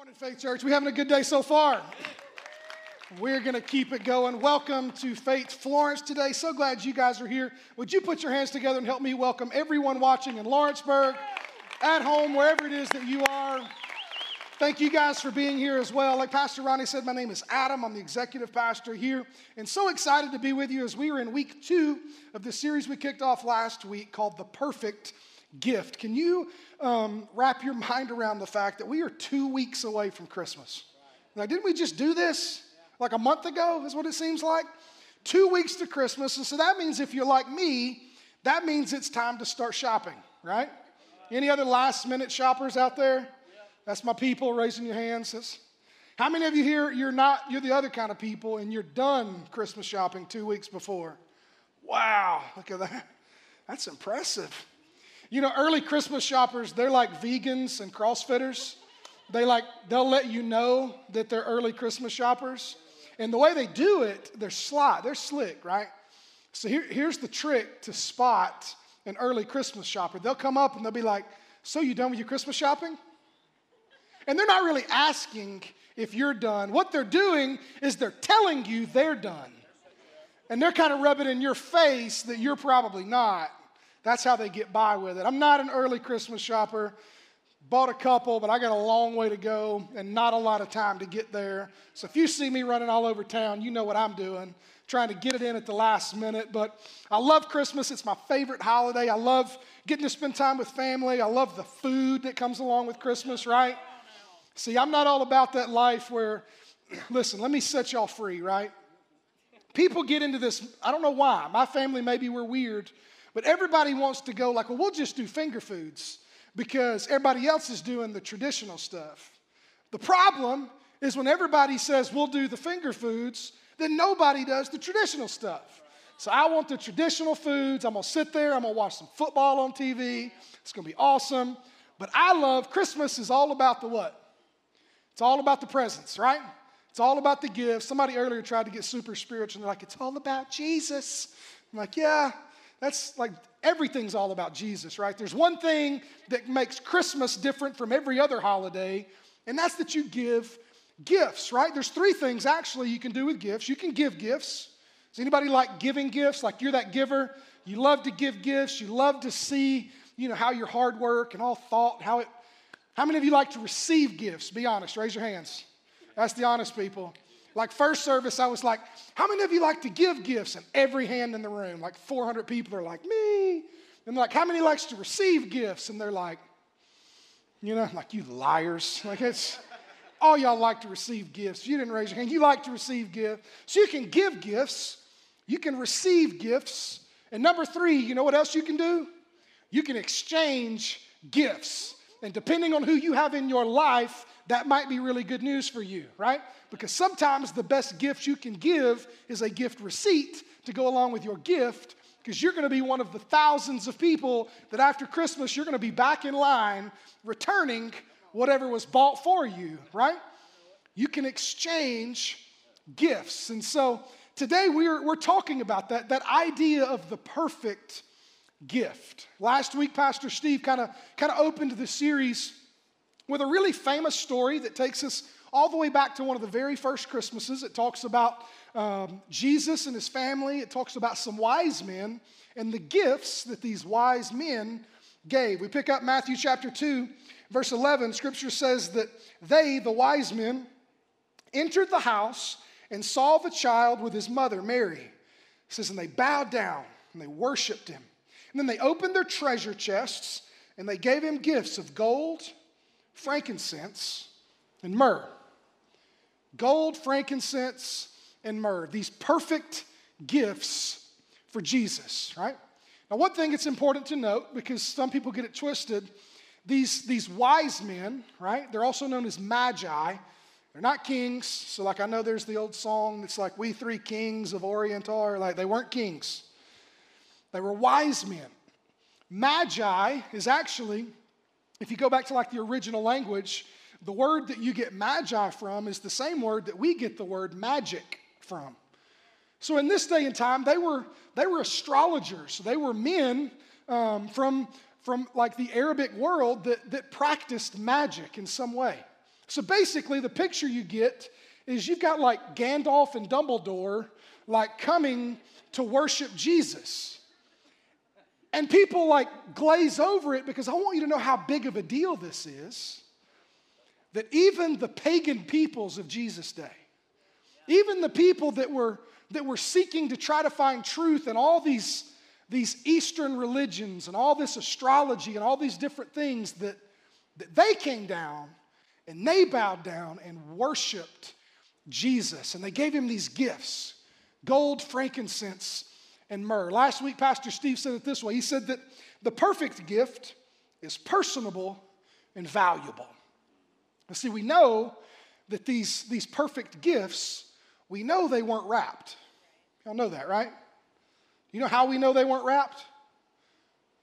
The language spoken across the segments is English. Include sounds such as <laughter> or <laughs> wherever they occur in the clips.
morning, Faith Church. We having a good day so far? We're going to keep it going. Welcome to Faith Florence today. So glad you guys are here. Would you put your hands together and help me welcome everyone watching in Lawrenceburg, at home, wherever it is that you are. Thank you guys for being here as well. Like Pastor Ronnie said, my name is Adam. I'm the executive pastor here, and so excited to be with you as we are in week two of the series we kicked off last week called The Perfect Gift. Can you um, wrap your <laughs> mind around the fact that we are two weeks away from Christmas. Now, didn't we just do this like a month ago, is what it seems like? Two weeks to Christmas. And so that means if you're like me, that means it's time to start shopping, right? Any other last minute shoppers out there? That's my people raising your hands. That's, how many of you here, you're not, you're the other kind of people and you're done Christmas shopping two weeks before? Wow, look at that. That's impressive. You know, early Christmas shoppers, they're like vegans and CrossFitters. They like, they'll let you know that they're early Christmas shoppers. And the way they do it, they're sly, they're slick, right? So here, here's the trick to spot an early Christmas shopper. They'll come up and they'll be like, So you done with your Christmas shopping? And they're not really asking if you're done. What they're doing is they're telling you they're done. And they're kind of rubbing in your face that you're probably not. That's how they get by with it. I'm not an early Christmas shopper. Bought a couple, but I got a long way to go and not a lot of time to get there. So if you see me running all over town, you know what I'm doing, trying to get it in at the last minute. But I love Christmas. It's my favorite holiday. I love getting to spend time with family. I love the food that comes along with Christmas, right? See, I'm not all about that life where, <clears throat> listen, let me set y'all free, right? People get into this, I don't know why. My family, maybe we're weird but everybody wants to go like, well, we'll just do finger foods because everybody else is doing the traditional stuff. The problem is when everybody says we'll do the finger foods, then nobody does the traditional stuff. So I want the traditional foods. I'm gonna sit there, I'm gonna watch some football on TV. It's gonna be awesome. But I love Christmas is all about the what? It's all about the presents, right? It's all about the gifts. Somebody earlier tried to get super spiritual and they're like, it's all about Jesus. I'm like, yeah, that's like everything's all about Jesus, right? There's one thing that makes Christmas different from every other holiday, and that's that you give gifts, right? There's three things actually you can do with gifts. You can give gifts. Does anybody like giving gifts? Like you're that giver? You love to give gifts. You love to see, you know, how your hard work and all thought, how it. How many of you like to receive gifts? Be honest. Raise your hands. That's the honest people. Like first service, I was like, how many of you like to give gifts? And every hand in the room, like 400 people are like, me. And like, how many likes to receive gifts? And they're like, you know, like you liars. Like it's all y'all like to receive gifts. You didn't raise your hand. You like to receive gifts. So you can give gifts. You can receive gifts. And number three, you know what else you can do? You can exchange gifts. And depending on who you have in your life, that might be really good news for you, right? Because sometimes the best gift you can give is a gift receipt to go along with your gift, because you're going to be one of the thousands of people that after Christmas you're going to be back in line returning whatever was bought for you, right? You can exchange gifts. And so today we're, we're talking about that, that idea of the perfect gift. Last week, Pastor Steve kind of kind of opened the series with a really famous story that takes us all the way back to one of the very first Christmases. It talks about um, Jesus and his family, it talks about some wise men and the gifts that these wise men gave. We pick up Matthew chapter 2, verse 11. Scripture says that they, the wise men, entered the house and saw the child with his mother, Mary. It says, and they bowed down and they worshiped him. And then they opened their treasure chests and they gave him gifts of gold frankincense, and myrrh. Gold, frankincense, and myrrh. These perfect gifts for Jesus, right? Now, one thing it's important to note, because some people get it twisted, these, these wise men, right? They're also known as magi. They're not kings. So, like, I know there's the old song that's like, We Three Kings of Orient are. Like, they weren't kings, they were wise men. Magi is actually if you go back to like the original language, the word that you get magi from is the same word that we get the word magic from. So in this day and time, they were they were astrologers. They were men um, from from like the Arabic world that that practiced magic in some way. So basically, the picture you get is you've got like Gandalf and Dumbledore like coming to worship Jesus. And people like glaze over it because I want you to know how big of a deal this is. That even the pagan peoples of Jesus' day, even the people that were, that were seeking to try to find truth in all these, these Eastern religions and all this astrology and all these different things, that, that they came down and they bowed down and worshiped Jesus. And they gave him these gifts gold, frankincense, and myrrh. Last week, Pastor Steve said it this way He said that the perfect gift is personable and valuable. And see, we know that these, these perfect gifts, we know they weren't wrapped. Y'all know that, right? You know how we know they weren't wrapped?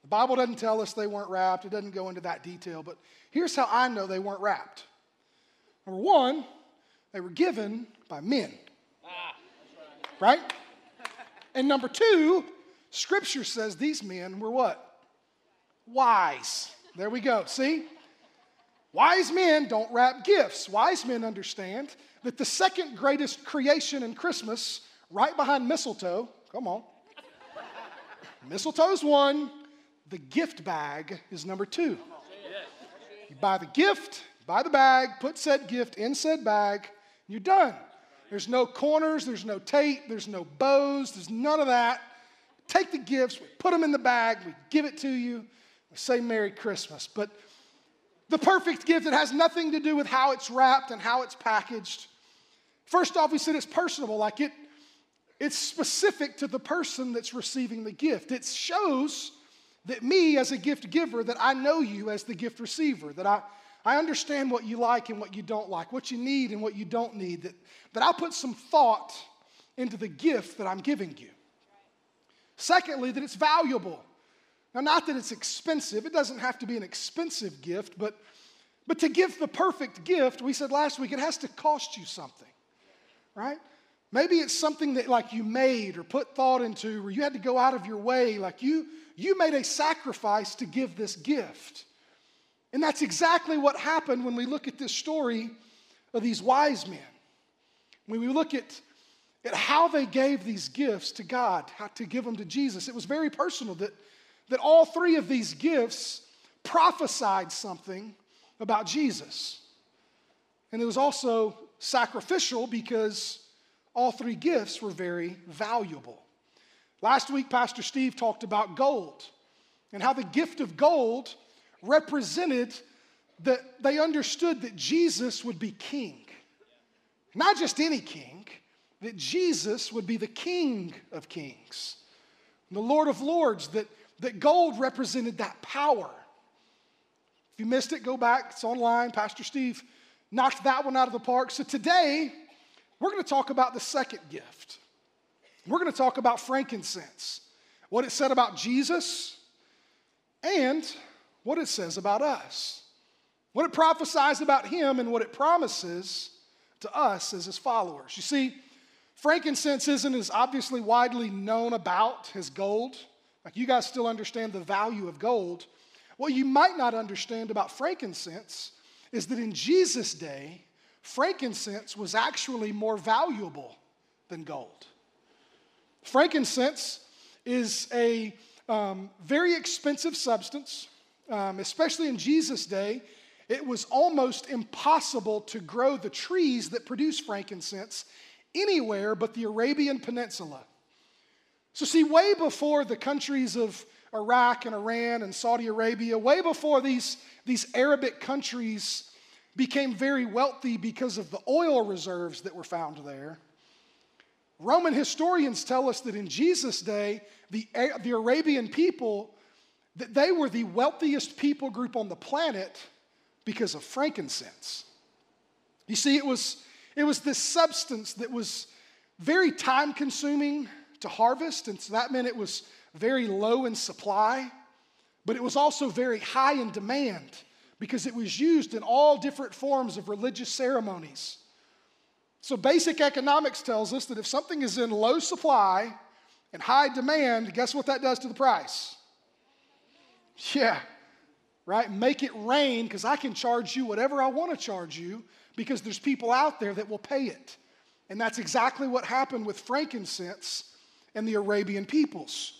The Bible doesn't tell us they weren't wrapped, it doesn't go into that detail, but here's how I know they weren't wrapped. Number one, they were given by men. Ah, right. right? And number two, scripture says these men were what? Wise. There we go. See? Wise men don't wrap gifts. Wise men understand that the second greatest creation in Christmas, right behind mistletoe, come on. Mistletoe's one, the gift bag is number two. You buy the gift, buy the bag, put said gift in said bag, you're done. There's no corners, there's no tape, there's no bows, there's none of that. Take the gifts, we put them in the bag, we give it to you, we say Merry Christmas. But the perfect gift, it has nothing to do with how it's wrapped and how it's packaged. First off, we said it's personable, like it, it's specific to the person that's receiving the gift. It shows that me, as a gift giver, that I know you as the gift receiver, that I, I understand what you like and what you don't like, what you need and what you don't need, that, that I'll put some thought into the gift that I'm giving you. Secondly, that it's valuable. Now, not that it's expensive, it doesn't have to be an expensive gift, but, but to give the perfect gift, we said last week, it has to cost you something, right? Maybe it's something that like you made or put thought into, or you had to go out of your way, like you you made a sacrifice to give this gift. And that's exactly what happened when we look at this story of these wise men. When we look at, at how they gave these gifts to God, how to give them to Jesus, it was very personal that, that all three of these gifts prophesied something about Jesus. And it was also sacrificial because all three gifts were very valuable. Last week, Pastor Steve talked about gold and how the gift of gold represented that they understood that Jesus would be king. Not just any king, that Jesus would be the king of kings, the Lord of lords, that, that gold represented that power. If you missed it, go back, it's online. Pastor Steve knocked that one out of the park. So today, we're going to talk about the second gift. We're going to talk about frankincense, what it said about Jesus, and what it says about us, what it prophesies about him, and what it promises to us as his followers. You see, frankincense isn't as obviously widely known about as gold. Like you guys still understand the value of gold. What you might not understand about frankincense is that in Jesus' day, frankincense was actually more valuable than gold. Frankincense is a um, very expensive substance um, especially in Jesus' day, it was almost impossible to grow the trees that produce frankincense anywhere but the Arabian Peninsula. So, see, way before the countries of Iraq and Iran and Saudi Arabia, way before these, these Arabic countries became very wealthy because of the oil reserves that were found there, Roman historians tell us that in Jesus' day, the, the Arabian people that they were the wealthiest people group on the planet because of frankincense. You see, it was, it was this substance that was very time consuming to harvest, and so that meant it was very low in supply, but it was also very high in demand because it was used in all different forms of religious ceremonies. So, basic economics tells us that if something is in low supply and high demand, guess what that does to the price? Yeah, right? Make it rain because I can charge you whatever I want to charge you because there's people out there that will pay it. And that's exactly what happened with frankincense and the Arabian peoples.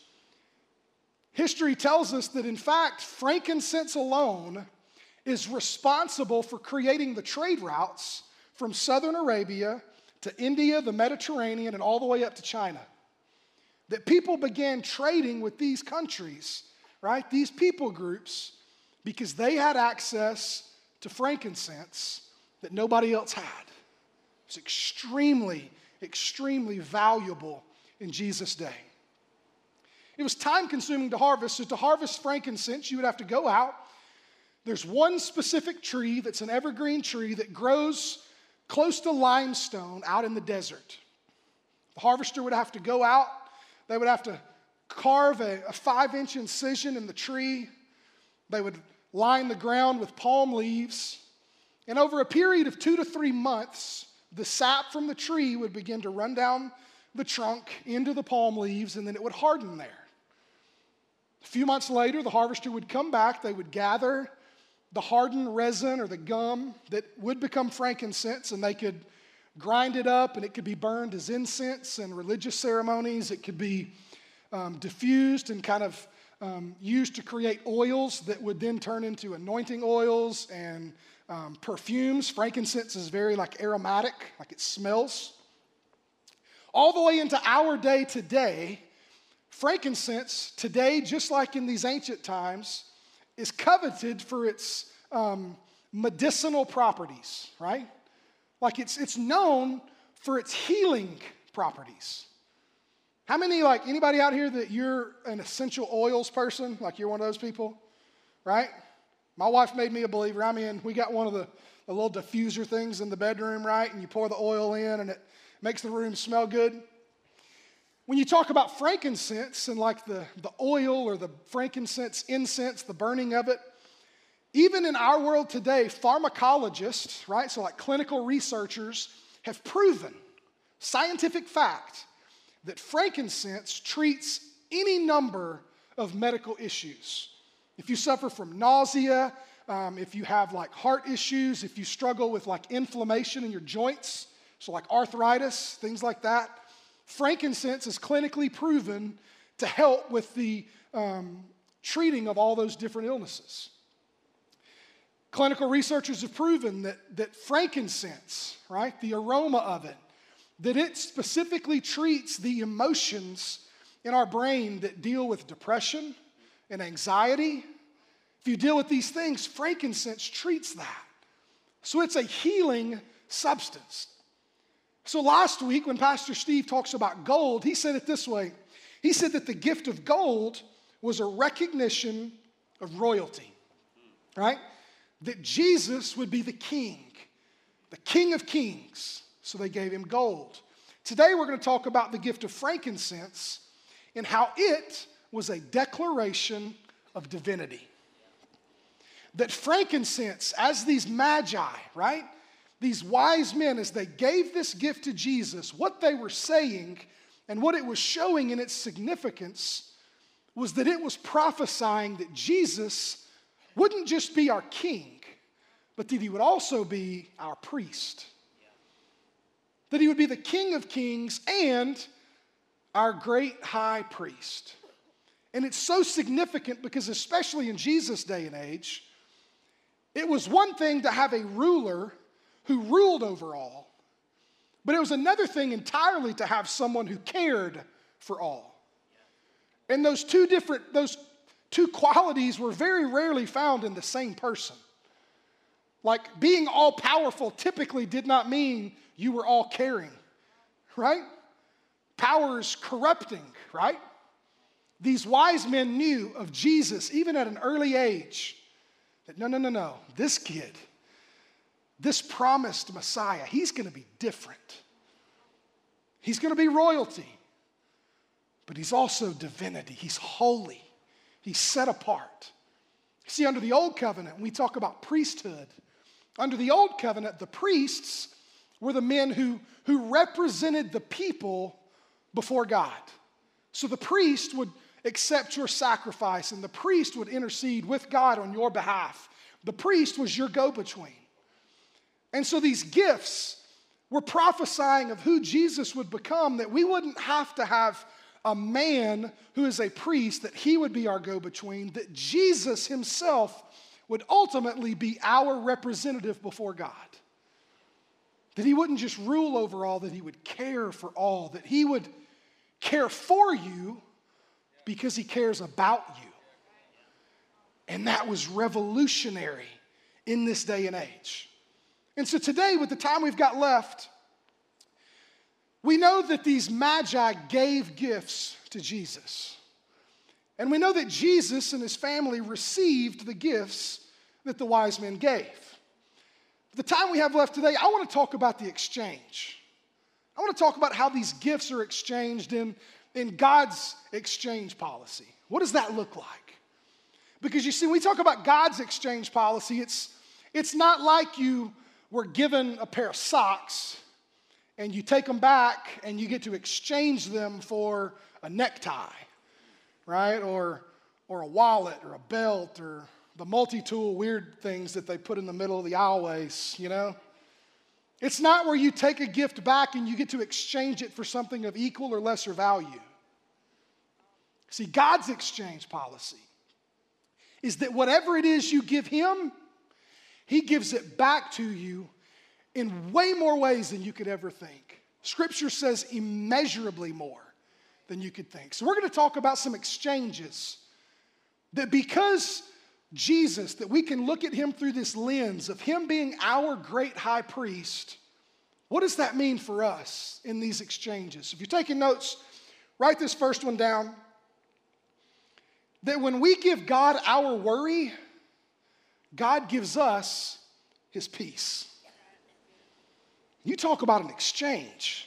History tells us that, in fact, frankincense alone is responsible for creating the trade routes from southern Arabia to India, the Mediterranean, and all the way up to China. That people began trading with these countries, right? These people groups, because they had access to frankincense that nobody else had. It's extremely, extremely valuable in Jesus' day. It was time consuming to harvest. So, to harvest frankincense, you would have to go out. There's one specific tree that's an evergreen tree that grows close to limestone out in the desert. The harvester would have to go out, they would have to carve a, a five inch incision in the tree. They would line the ground with palm leaves. And over a period of two to three months, the sap from the tree would begin to run down the trunk into the palm leaves, and then it would harden there. A few months later, the harvester would come back, they would gather the hardened resin or the gum that would become frankincense, and they could grind it up and it could be burned as incense in religious ceremonies. It could be um, diffused and kind of um, used to create oils that would then turn into anointing oils and um, perfumes. Frankincense is very like aromatic, like it smells. All the way into our day today, frankincense today, just like in these ancient times, is coveted for its um, medicinal properties, right? Like it's, it's known for its healing properties. How many, like anybody out here that you're an essential oils person? Like you're one of those people, right? My wife made me a believer. I mean, we got one of the, the little diffuser things in the bedroom, right? And you pour the oil in and it makes the room smell good. When you talk about frankincense and like the, the oil or the frankincense incense, the burning of it, even in our world today, pharmacologists, right, so like clinical researchers, have proven, scientific fact, that frankincense treats any number of medical issues. If you suffer from nausea, um, if you have like heart issues, if you struggle with like inflammation in your joints, so like arthritis, things like that, frankincense is clinically proven to help with the um, treating of all those different illnesses. Clinical researchers have proven that, that frankincense, right, the aroma of it, that it specifically treats the emotions in our brain that deal with depression, and anxiety, if you deal with these things, frankincense treats that. So it's a healing substance. So last week, when Pastor Steve talks about gold, he said it this way He said that the gift of gold was a recognition of royalty, right? That Jesus would be the king, the king of kings. So they gave him gold. Today, we're going to talk about the gift of frankincense and how it was a declaration of divinity. That frankincense, as these magi, right? These wise men, as they gave this gift to Jesus, what they were saying and what it was showing in its significance was that it was prophesying that Jesus wouldn't just be our king, but that he would also be our priest. That he would be the king of kings and our great high priest. And it's so significant because, especially in Jesus' day and age, it was one thing to have a ruler who ruled over all, but it was another thing entirely to have someone who cared for all. And those two different, those two qualities were very rarely found in the same person. Like being all powerful typically did not mean you were all caring, right? Power is corrupting, right? These wise men knew of Jesus, even at an early age, that no, no, no, no, this kid, this promised Messiah, he's gonna be different. He's gonna be royalty, but he's also divinity. He's holy, he's set apart. See, under the old covenant, we talk about priesthood. Under the old covenant, the priests were the men who, who represented the people before God. So the priest would accept your sacrifice, and the priest would intercede with God on your behalf. The priest was your go between. And so these gifts were prophesying of who Jesus would become, that we wouldn't have to have a man who is a priest, that he would be our go between, that Jesus himself would ultimately be our representative before God. That he wouldn't just rule over all, that he would care for all, that he would care for you because he cares about you. And that was revolutionary in this day and age. And so today, with the time we've got left, we know that these magi gave gifts to Jesus. And we know that Jesus and his family received the gifts that the wise men gave. The time we have left today, I want to talk about the exchange. I want to talk about how these gifts are exchanged in, in God's exchange policy. What does that look like? Because you see, when we talk about God's exchange policy, it's, it's not like you were given a pair of socks and you take them back and you get to exchange them for a necktie, right? Or, or a wallet or a belt or the multi tool weird things that they put in the middle of the aisleways, you know? It's not where you take a gift back and you get to exchange it for something of equal or lesser value. See, God's exchange policy is that whatever it is you give Him, He gives it back to you in way more ways than you could ever think. Scripture says immeasurably more than you could think. So, we're going to talk about some exchanges that because Jesus, that we can look at him through this lens of him being our great high priest, what does that mean for us in these exchanges? If you're taking notes, write this first one down. That when we give God our worry, God gives us his peace. You talk about an exchange.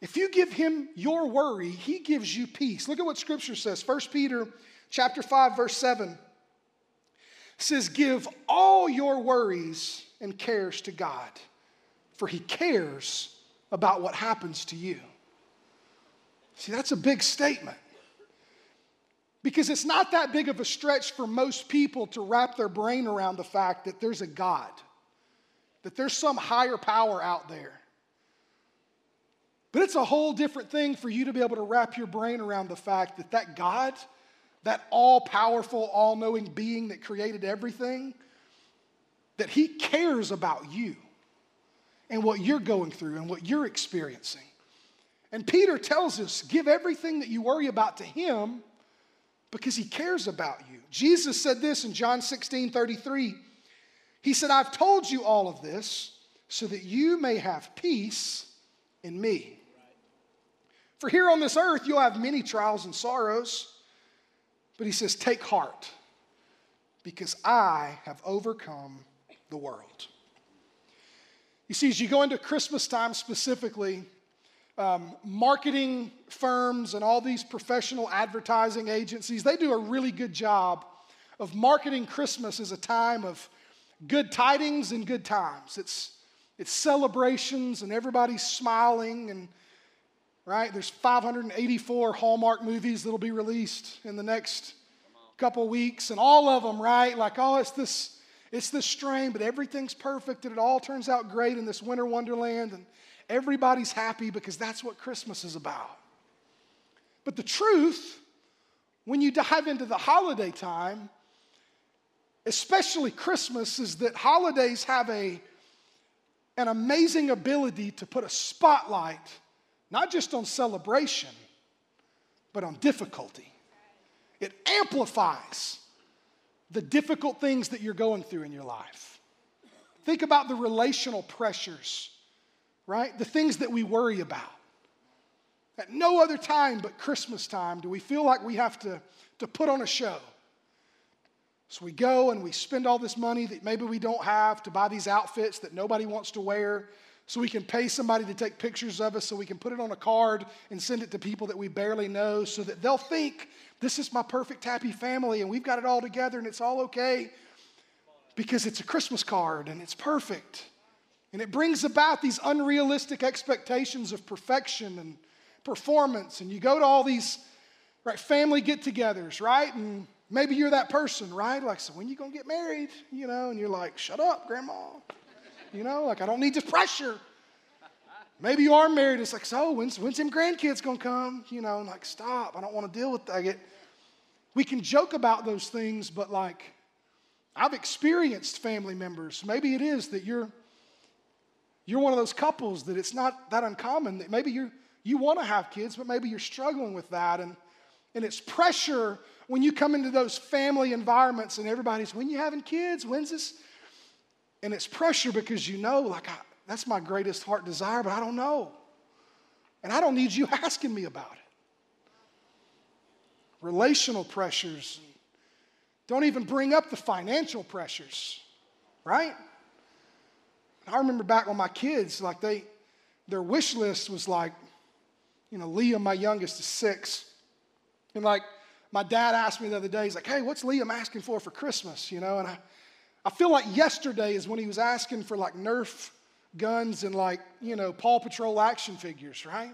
If you give him your worry, he gives you peace. Look at what scripture says. 1 Peter chapter 5 verse 7 says give all your worries and cares to God, for he cares about what happens to you. See, that's a big statement. Because it's not that big of a stretch for most people to wrap their brain around the fact that there's a God that there's some higher power out there. But it's a whole different thing for you to be able to wrap your brain around the fact that that God, that all powerful, all knowing being that created everything, that He cares about you and what you're going through and what you're experiencing. And Peter tells us give everything that you worry about to Him because He cares about you. Jesus said this in John 16 33. He said, I've told you all of this so that you may have peace in me. For here on this earth, you'll have many trials and sorrows. But he says, Take heart, because I have overcome the world. You see, as you go into Christmas time specifically, um, marketing firms and all these professional advertising agencies, they do a really good job of marketing Christmas as a time of good tidings and good times. It's, it's celebrations and everybody's smiling and right? There's 584 hallmark movies that'll be released in the next couple weeks and all of them right? Like oh it's this it's this strain but everything's perfect and it all turns out great in this winter wonderland and everybody's happy because that's what christmas is about. But the truth when you dive into the holiday time especially Christmas, is that holidays have a, an amazing ability to put a spotlight not just on celebration, but on difficulty. It amplifies the difficult things that you're going through in your life. Think about the relational pressures, right? The things that we worry about. At no other time but Christmas time do we feel like we have to, to put on a show. So we go and we spend all this money that maybe we don't have to buy these outfits that nobody wants to wear. So we can pay somebody to take pictures of us so we can put it on a card and send it to people that we barely know so that they'll think this is my perfect happy family and we've got it all together and it's all okay because it's a Christmas card and it's perfect. And it brings about these unrealistic expectations of perfection and performance. And you go to all these right? Family get togethers, right? And maybe you're that person, right? Like, so when you gonna get married? You know, and you're like, shut up, grandma. You know, like I don't need this pressure. Maybe you are married. It's like, so when's, when's them grandkids gonna come? You know, like, stop. I don't want to deal with that. Get, we can joke about those things, but like, I've experienced family members. Maybe it is that you're you're one of those couples that it's not that uncommon that maybe you you want to have kids, but maybe you're struggling with that. And, and it's pressure when you come into those family environments and everybody's, when you having kids? When's this? And it's pressure because you know, like, I, that's my greatest heart desire, but I don't know. And I don't need you <laughs> asking me about it. Relational pressures. Don't even bring up the financial pressures, right? I remember back when my kids, like they, their wish list was like, you know, Liam, my youngest, is six. And like my dad asked me the other day, he's like, hey, what's Liam asking for for Christmas? You know, and I, I feel like yesterday is when he was asking for like Nerf guns and like, you know, Paw Patrol action figures, right?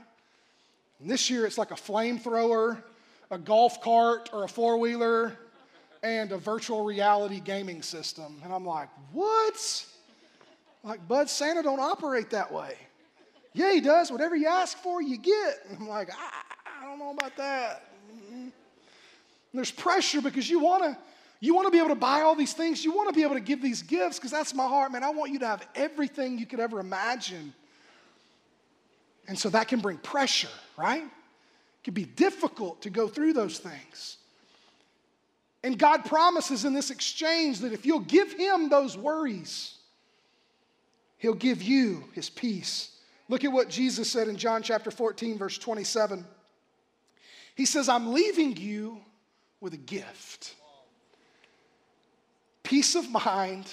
And this year it's like a flamethrower, a golf cart or a four wheeler, and a virtual reality gaming system. And I'm like, what? Like, Bud, Santa don't operate that way. Yeah, he does. Whatever you ask for, you get. And I'm like, I, I don't know about that. Mm-hmm. There's pressure because you want to you want to be able to buy all these things. You want to be able to give these gifts because that's my heart, man. I want you to have everything you could ever imagine. And so that can bring pressure, right? It can be difficult to go through those things. And God promises in this exchange that if you'll give Him those worries, He'll give you His peace. Look at what Jesus said in John chapter 14, verse 27. He says, I'm leaving you with a gift peace of mind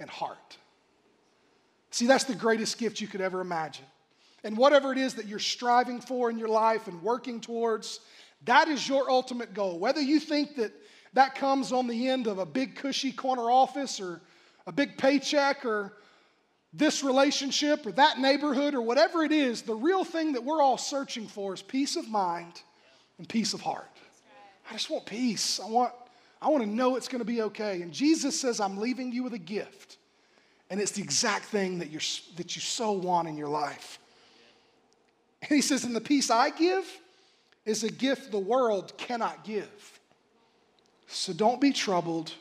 and heart. See, that's the greatest gift you could ever imagine. And whatever it is that you're striving for in your life and working towards, that is your ultimate goal. Whether you think that that comes on the end of a big, cushy corner office or a big paycheck or this relationship or that neighborhood or whatever it is, the real thing that we're all searching for is peace of mind and peace of heart. I just want peace. I want, I want to know it's going to be okay. And Jesus says, I'm leaving you with a gift. And it's the exact thing that, you're, that you so want in your life. And he says, And the peace I give is a gift the world cannot give. So don't be troubled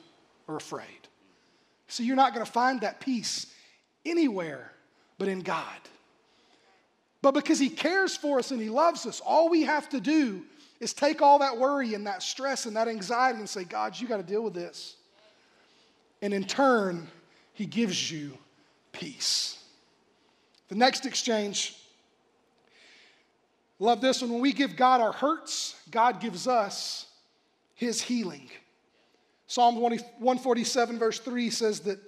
or afraid. So you're not going to find that peace anywhere but in God. But because He cares for us and He loves us, all we have to do is take all that worry and that stress and that anxiety and say, God, you got to deal with this. And in turn, He gives you peace. The next exchange, love this one. When we give God our hurts, God gives us His healing. Psalm 147, verse 3 says that,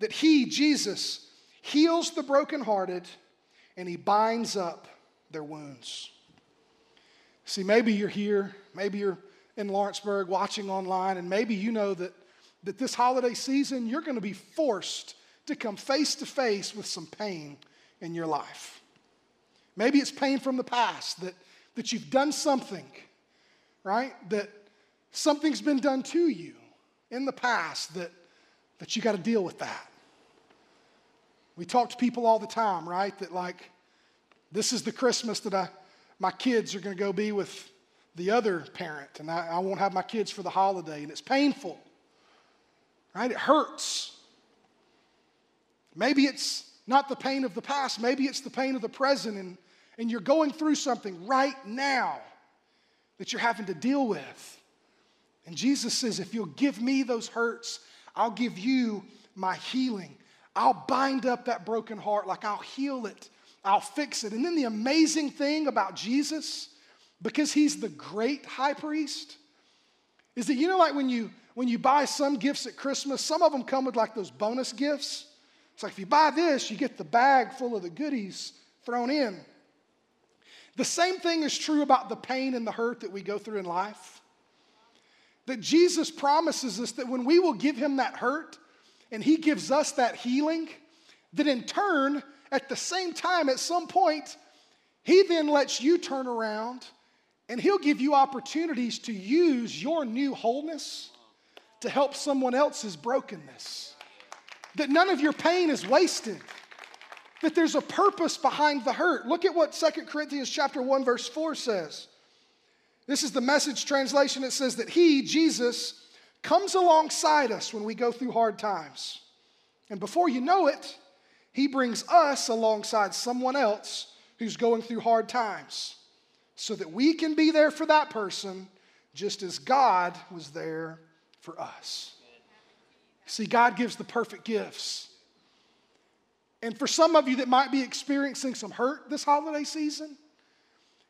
that He, Jesus, heals the brokenhearted, and he binds up their wounds. See, maybe you're here, maybe you're in Lawrenceburg watching online, and maybe you know that, that this holiday season you're going to be forced to come face to face with some pain in your life. Maybe it's pain from the past that, that you've done something, right? That something's been done to you in the past that, that you got to deal with that. We talk to people all the time, right? That like, this is the Christmas that I, my kids are going to go be with the other parent, and I, I won't have my kids for the holiday, and it's painful, right? It hurts. Maybe it's not the pain of the past, maybe it's the pain of the present, and, and you're going through something right now that you're having to deal with. And Jesus says, if you'll give me those hurts, I'll give you my healing. I'll bind up that broken heart, like I'll heal it, I'll fix it. And then the amazing thing about Jesus, because he's the great high priest, is that you know, like when you when you buy some gifts at Christmas, some of them come with like those bonus gifts. It's like if you buy this, you get the bag full of the goodies thrown in. The same thing is true about the pain and the hurt that we go through in life. That Jesus promises us that when we will give him that hurt, and He gives us that healing, that in turn, at the same time, at some point, He then lets you turn around And He'll give you opportunities to use your new wholeness to help someone else's brokenness. That none of your pain is wasted. That there's a purpose behind the hurt. Look at what Second Corinthians chapter 1 verse 4 says. This is the message translation. It says that he, Jesus, comes alongside us when we go through hard times. And before you know it, he brings us alongside someone else who's going through hard times so that we can be there for that person just as God was there for us. See, God gives the perfect gifts. And for some of you that might be experiencing some hurt this holiday season,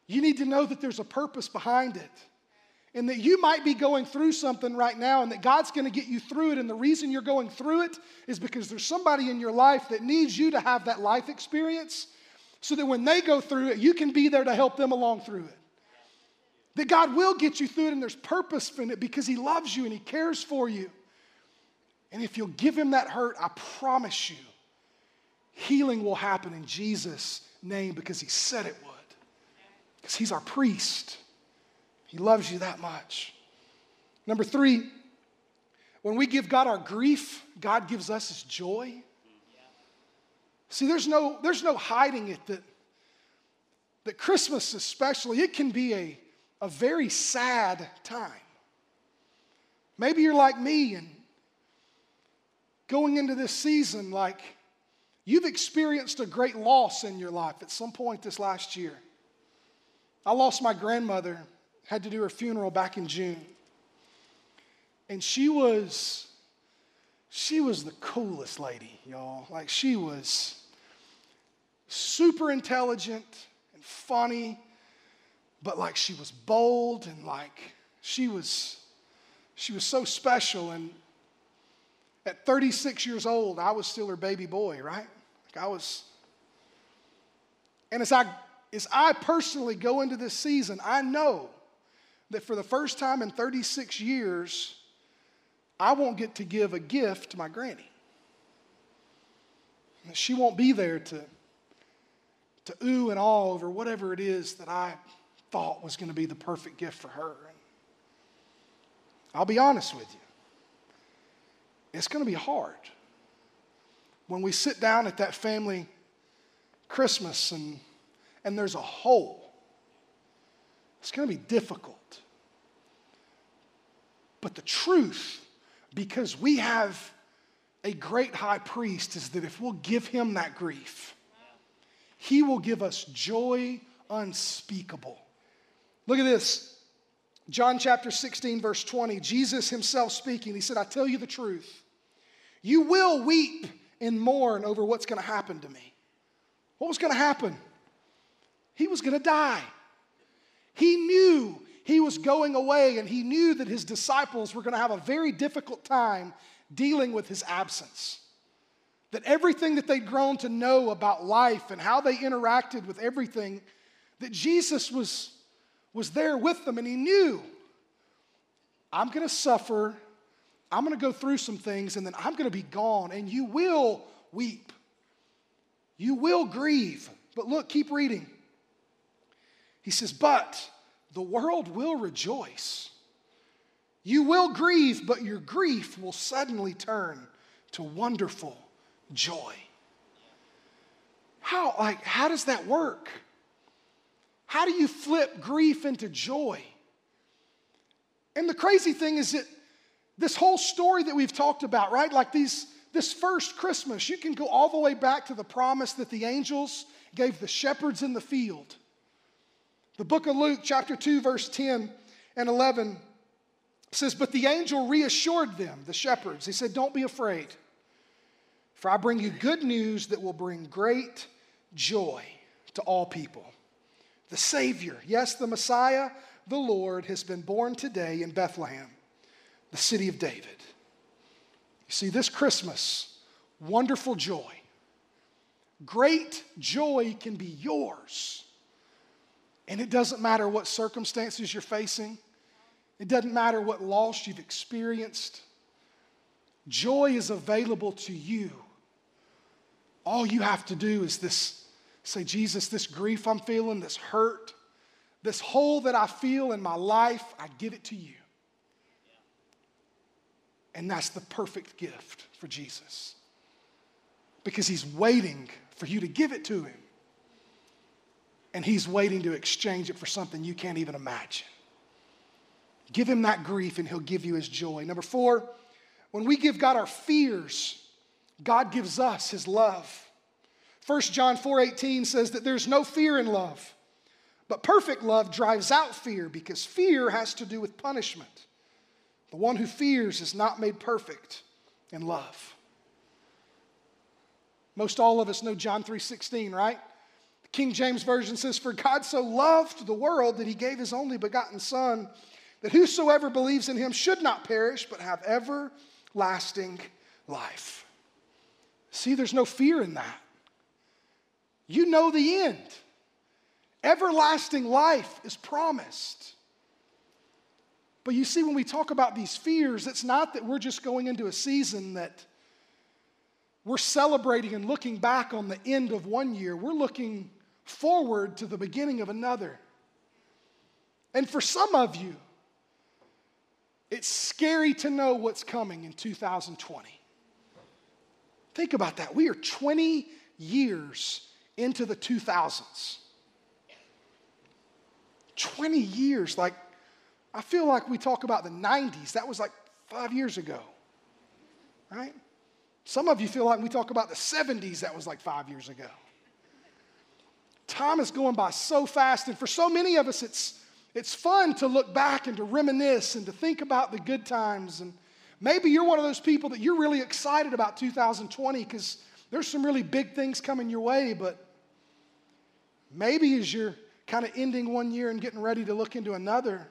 you need to know that there's a purpose behind it. And that you might be going through something right now, and that God's gonna get you through it. And the reason you're going through it is because there's somebody in your life that needs you to have that life experience so that when they go through it, you can be there to help them along through it. That God will get you through it, and there's purpose in it because He loves you and He cares for you. And if you'll give Him that hurt, I promise you, healing will happen in Jesus' name because He said it would. Because He's our priest. He loves you that much. Number three, when we give God our grief, God gives us His joy. See, there's no, there's no hiding it that, that Christmas, especially, it can be a, a very sad time. Maybe you're like me and going into this season, like you've experienced a great loss in your life at some point this last year. I lost my grandmother, had to do her funeral back in June. And she was she was the coolest lady, y'all. Like she was super intelligent and funny, but like she was bold and like she was she was so special and at 36 years old, I was still her baby boy, right? Like I was and as I as I personally go into this season, I know that for the first time in 36 years, I won't get to give a gift to my granny. She won't be there to, to ooh and all over whatever it is that I thought was going to be the perfect gift for her. I'll be honest with you, it's going to be hard when we sit down at that family Christmas and, and there's a hole. It's going to be difficult. But the truth, because we have a great high priest, is that if we'll give him that grief, he will give us joy unspeakable. Look at this. John chapter 16, verse 20, Jesus himself speaking, he said, I tell you the truth. You will weep and mourn over what's going to happen to me. What was going to happen? He was going to die. He knew he was going away and he knew that his disciples were going to have a very difficult time dealing with his absence. That everything that they'd grown to know about life and how they interacted with everything, that Jesus was, was there with them and he knew, I'm going to suffer, I'm going to go through some things, and then I'm going to be gone, and you will weep. You will grieve. But look, keep reading. He says, But the world will rejoice. You will grieve, but your grief will suddenly turn to wonderful joy. How, like, how does that work? How do you flip grief into joy? And the crazy thing is that this whole story that we've talked about, right? Like these, this first Christmas, you can go all the way back to the promise that the angels gave the shepherds in the field. The book of Luke, chapter 2, verse 10 and 11 says, But the angel reassured them, the shepherds. He said, Don't be afraid, for I bring you good news that will bring great joy to all people. The Savior, yes, the Messiah, the Lord, has been born today in Bethlehem, the city of David. You see, this Christmas, wonderful joy, great joy can be yours and it doesn't matter what circumstances you're facing, it doesn't matter what loss you've experienced. Joy is available to you. All you have to do is this say, Jesus, this grief I'm feeling, this hurt this hole that I feel in my life, I give it to you. And that's the perfect gift for Jesus. Because he's waiting for you to give it to him. And he's waiting to exchange it for something you can't even imagine. Give him that grief and he'll give you his joy. Number four, when we give God our fears, God gives us his love. 1 John 4:18 says that there's no fear in love. But perfect love drives out fear because fear has to do with punishment. The one who fears is not made perfect in love. Most all of us know John 3:16, right? King James version says for God so loved the world that he gave his only begotten son that whosoever believes in him should not perish but have everlasting life. See, there's no fear in that. You know the end. Everlasting life is promised. But you see, when we talk about these fears, it's not that we're just going into a season that we're celebrating and looking back on the end of one year. We're looking forward to the beginning of another. And for some of you, it's scary to know what's coming in 2020. Think about that. We are 20 years into the 2000s. 20 years. Like, I feel like we talk about the 90s. That was like five years ago, right? Some of you feel like we talk about the 70s. That was like five years ago. Time is going by so fast, and for so many of us, it's, it's fun to look back and to reminisce and to think about the good times. And maybe you're one of those people that you're really excited about 2020 because there's some really big things coming your way, but maybe as you're kind of ending one year and getting ready to look into another,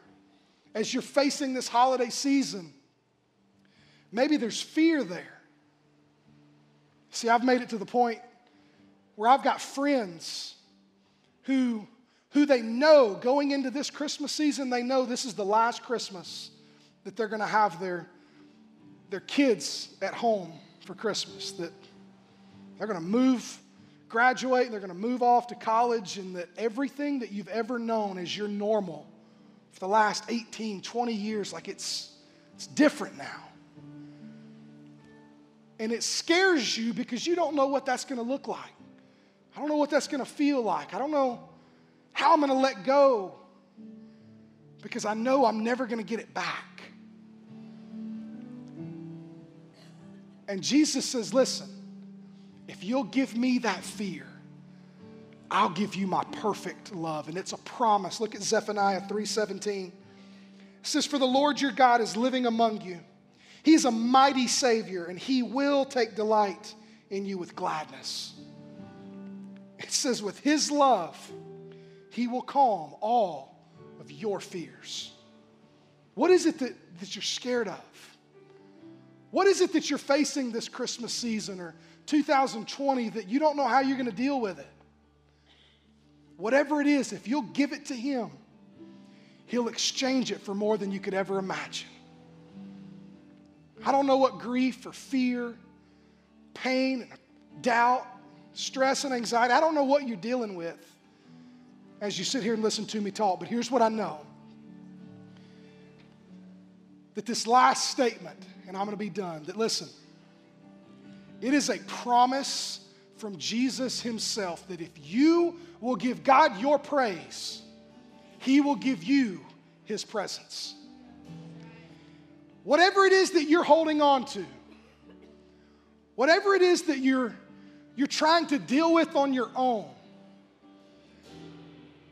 as you're facing this holiday season, maybe there's fear there. See, I've made it to the point where I've got friends who, who they know going into this Christmas season, they know this is the last Christmas that they're going to have their, their kids at home for Christmas, that they're going to move graduate and they're going to move off to college, and that everything that you've ever known as your normal for the last 18, 20 years, like it's, it's different now. And it scares you because you don't know what that's going to look like. I don't know what that's going to feel like. I don't know how I'm going to let go because I know I'm never going to get it back. And Jesus says, Listen, if you'll give me that fear, I'll give you my perfect love. And it's a promise. Look at Zephaniah 3:17. It says, For the Lord your God is living among you. He's a mighty Savior, and He will take delight in you with gladness. Says, with His love, He will calm all of your fears. What is it that, that you're scared of? What is it that you're facing this Christmas season or 2020 that you don't know how you're going to deal with it. Whatever it is, if you'll give it to Him, He'll exchange it for more than you could ever imagine. I don't know what grief or fear, pain, doubt, stress, and anxiety, I don't know what you're dealing with as you sit here and listen to me talk, but here's what I know that this last statement, and I'm going to be done, that listen, it is a promise from Jesus Himself that if you will give God your praise, He will give you His presence. Whatever it is that you're holding on to, whatever it is that you're, you're trying to deal with on your own,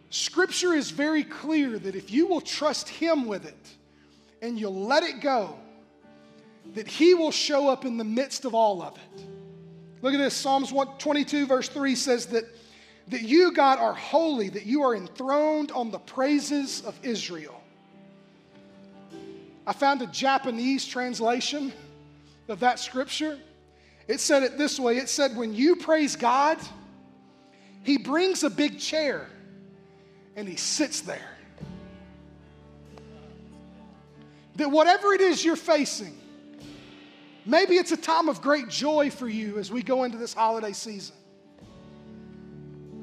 Scripture is very clear that if you will trust Him with it and you'll let it go, that He will show up in the midst of all of it. Look at this Psalms 122, verse 3 says that, that you, God, are holy, that you are enthroned on the praises of Israel. I found a Japanese translation of that scripture. It said it this way it said, When you praise God, He brings a big chair and He sits there. That whatever it is you're facing, Maybe it's a time of great joy for you as we go into this holiday season.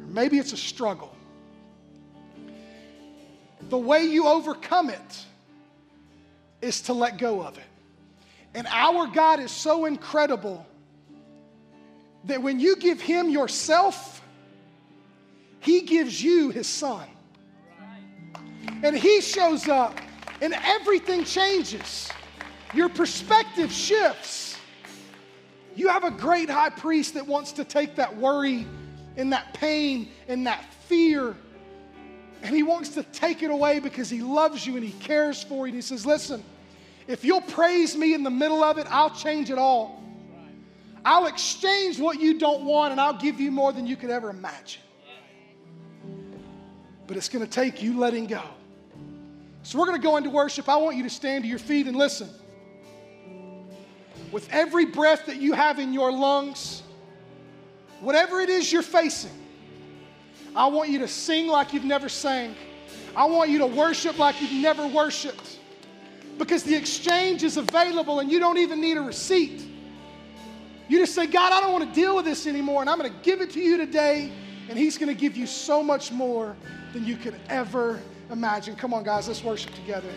Maybe it's a struggle. the way you overcome it is to let go of it. And our God is so incredible that when you give Him yourself, He gives you His Son. And He shows up, and everything changes. Your perspective shifts. You have a great high priest that wants to take that worry and that pain and that fear and he wants to take it away because he loves you and he cares for you. And he says, Listen, if you'll praise me in the middle of it, I'll change it all. I'll exchange what you don't want and I'll give you more than you could ever imagine. But it's going to take you letting go. So we're going to go into worship. I want you to stand to your feet and listen. With every breath that you have in your lungs, whatever it is you're facing, I want you to sing like you've never sang. I want you to worship like you've never worshiped. Because the exchange is available and you don't even need a receipt. You just say, God, I don't want to deal with this anymore, and I'm going to give it to you today, and He's going to give you so much more than you could ever imagine. Come on, guys, let's worship together.